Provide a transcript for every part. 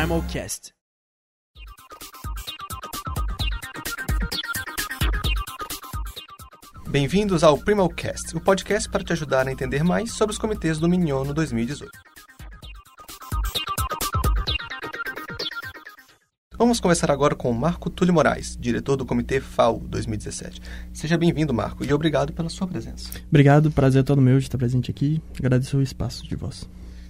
Primalcast. Bem-vindos ao Primalcast, o podcast para te ajudar a entender mais sobre os comitês do Mignon no 2018. Vamos conversar agora com Marco Túlio Moraes, diretor do Comitê FAO 2017. Seja bem-vindo, Marco, e obrigado pela sua presença. Obrigado, prazer é todo meu de estar presente aqui. Agradeço o espaço de voz.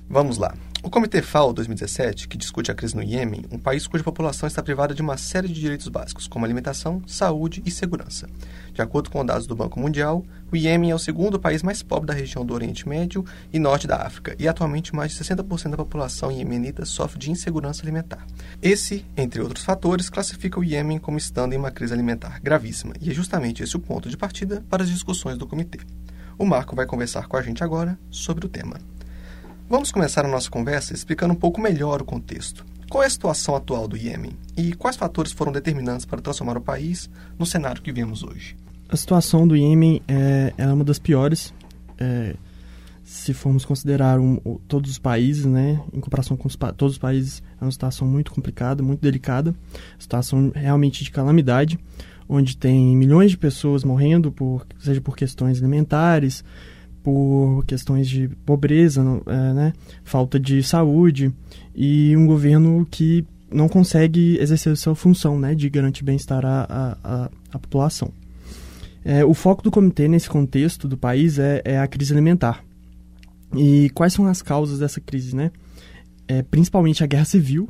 Vamos lá. O Comitê FAO 2017, que discute a crise no Iêmen, um país cuja população está privada de uma série de direitos básicos, como alimentação, saúde e segurança. De acordo com dados do Banco Mundial, o Iêmen é o segundo país mais pobre da região do Oriente Médio e Norte da África, e atualmente mais de 60% da população iemenita sofre de insegurança alimentar. Esse, entre outros fatores, classifica o Iêmen como estando em uma crise alimentar gravíssima, e é justamente esse o ponto de partida para as discussões do comitê. O Marco vai conversar com a gente agora sobre o tema. Vamos começar a nossa conversa explicando um pouco melhor o contexto. Qual é a situação atual do Iêmen e quais fatores foram determinantes para transformar o país no cenário que vemos hoje? A situação do Iêmen é, é uma das piores, é, se formos considerar um, todos os países, né, em comparação com os, todos os países, é uma situação muito complicada, muito delicada, situação realmente de calamidade, onde tem milhões de pessoas morrendo, por, seja por questões alimentares, por questões de pobreza, é, né, falta de saúde e um governo que não consegue exercer sua função né, de garantir bem-estar à, à, à, população. É, o foco do comitê nesse contexto do país é, é, a crise alimentar. E quais são as causas dessa crise? Né? É, principalmente a guerra civil,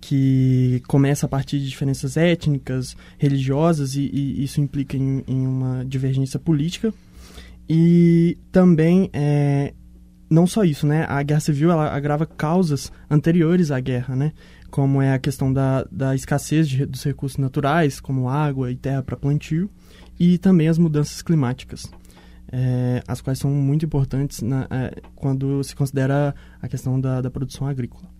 que começa a partir de diferenças étnicas, religiosas, e, e isso implica em, em uma divergência política e também, é, não só isso, né? A guerra civil ela agrava causas anteriores à guerra, né? Como é a questão da, da escassez de, dos recursos naturais, como água e terra para plantio, e também as mudanças climáticas, é, as quais são muito importantes na, é, quando se considera a questão da, da produção agrícola.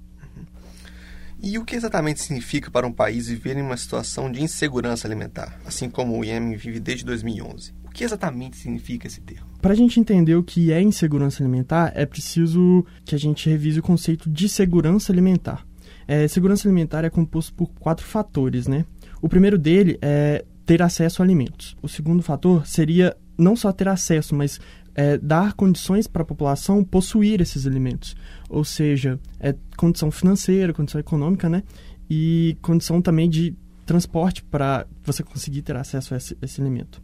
E o que exatamente significa para um país viver em uma situação de insegurança alimentar, assim como o Iêmen vive desde 2011? Que exatamente significa esse termo? Para a gente entender o que é insegurança alimentar, é preciso que a gente revise o conceito de segurança alimentar. É, segurança alimentar é composto por quatro fatores, né? O primeiro dele é ter acesso a alimentos. O segundo fator seria não só ter acesso, mas é, dar condições para a população possuir esses alimentos. Ou seja, é condição financeira, condição econômica, né? E condição também de transporte para você conseguir ter acesso a esse, esse alimento.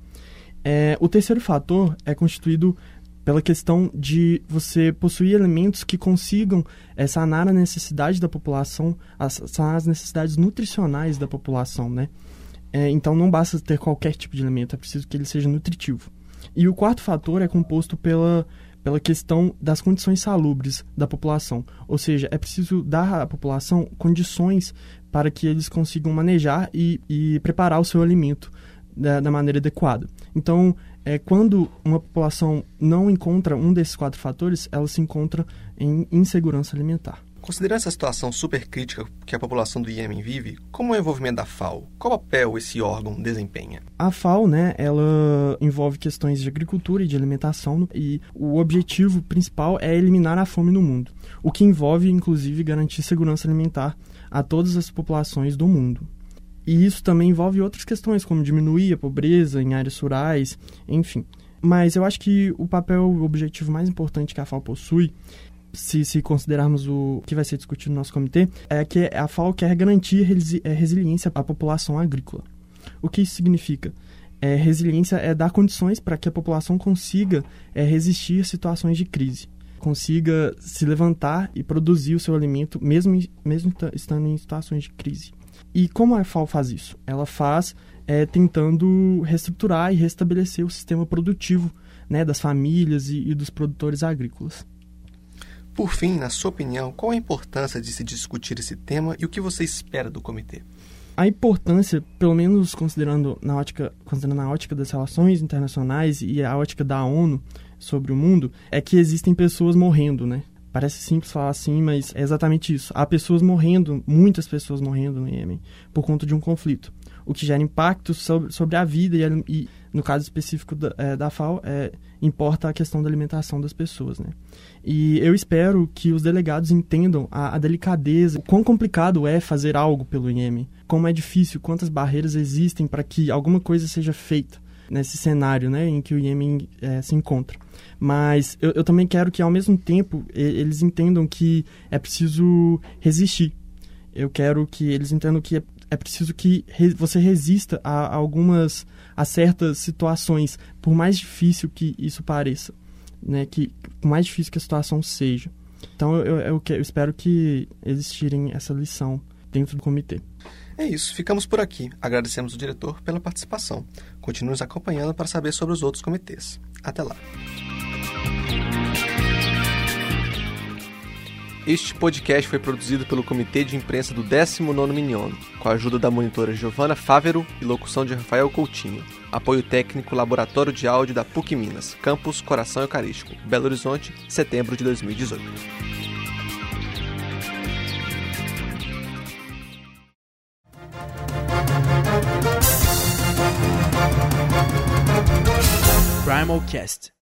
É, o terceiro fator é constituído pela questão de você possuir elementos que consigam é, sanar a necessidade da população, as, sanar as necessidades nutricionais da população, né? É, então não basta ter qualquer tipo de alimento, é preciso que ele seja nutritivo. E o quarto fator é composto pela, pela questão das condições salubres da população, ou seja, é preciso dar à população condições para que eles consigam manejar e, e preparar o seu alimento da, da maneira adequada. Então, é, quando uma população não encontra um desses quatro fatores, ela se encontra em insegurança alimentar. Considerando essa situação super crítica que a população do Iêmen vive, como é o envolvimento da FAO? Qual papel esse órgão desempenha? A FAO, né, ela envolve questões de agricultura e de alimentação e o objetivo principal é eliminar a fome no mundo, o que envolve inclusive garantir segurança alimentar a todas as populações do mundo. E isso também envolve outras questões, como diminuir a pobreza em áreas rurais, enfim. Mas eu acho que o papel, o objetivo mais importante que a FAO possui, se, se considerarmos o que vai ser discutido no nosso comitê, é que a FAO quer garantir é, resiliência à população agrícola. O que isso significa? É, resiliência é dar condições para que a população consiga é, resistir a situações de crise, consiga se levantar e produzir o seu alimento, mesmo, mesmo estando em situações de crise. E como a FAO faz isso? Ela faz é, tentando reestruturar e restabelecer o sistema produtivo né, das famílias e, e dos produtores agrícolas. Por fim, na sua opinião, qual a importância de se discutir esse tema e o que você espera do comitê? A importância, pelo menos considerando na ótica, considerando a ótica das relações internacionais e a ótica da ONU sobre o mundo, é que existem pessoas morrendo, né? Parece simples falar assim, mas é exatamente isso. Há pessoas morrendo, muitas pessoas morrendo no Iêmen, por conta de um conflito. o que gera impacto sobre, sobre a vida e, e no caso específico da, é, da FAO, é, importa a questão da alimentação das pessoas, né? E eu espero que os delegados entendam a, a delicadeza, o quão complicado é fazer algo pelo IEM, como é difícil, quantas barreiras existem para que alguma coisa seja feita nesse cenário né, em que o Iêmen é, se encontra. Mas eu, eu, também quero que, ao mesmo tempo, eles entendam que é preciso resistir. Eu quero que eles entendam que é, é preciso que re, você resista a, a, algumas, a certas situações, por mais difícil que isso pareça, né, que por mais difícil que a situação seja. Então eu, eu, eu espero que eles tirem essa lição dentro do comitê. É isso, ficamos por aqui. Agradecemos o diretor pela participação. Continue nos acompanhando para saber sobre os outros comitês. Até lá. Este podcast foi produzido pelo Comitê de Imprensa do 19º Minion, com a ajuda da monitora Giovanna Fávero e locução de Rafael Coutinho. Apoio técnico Laboratório de Áudio da PUC Minas, Campus Coração Eucarístico, Belo Horizonte, setembro de 2018. Cast.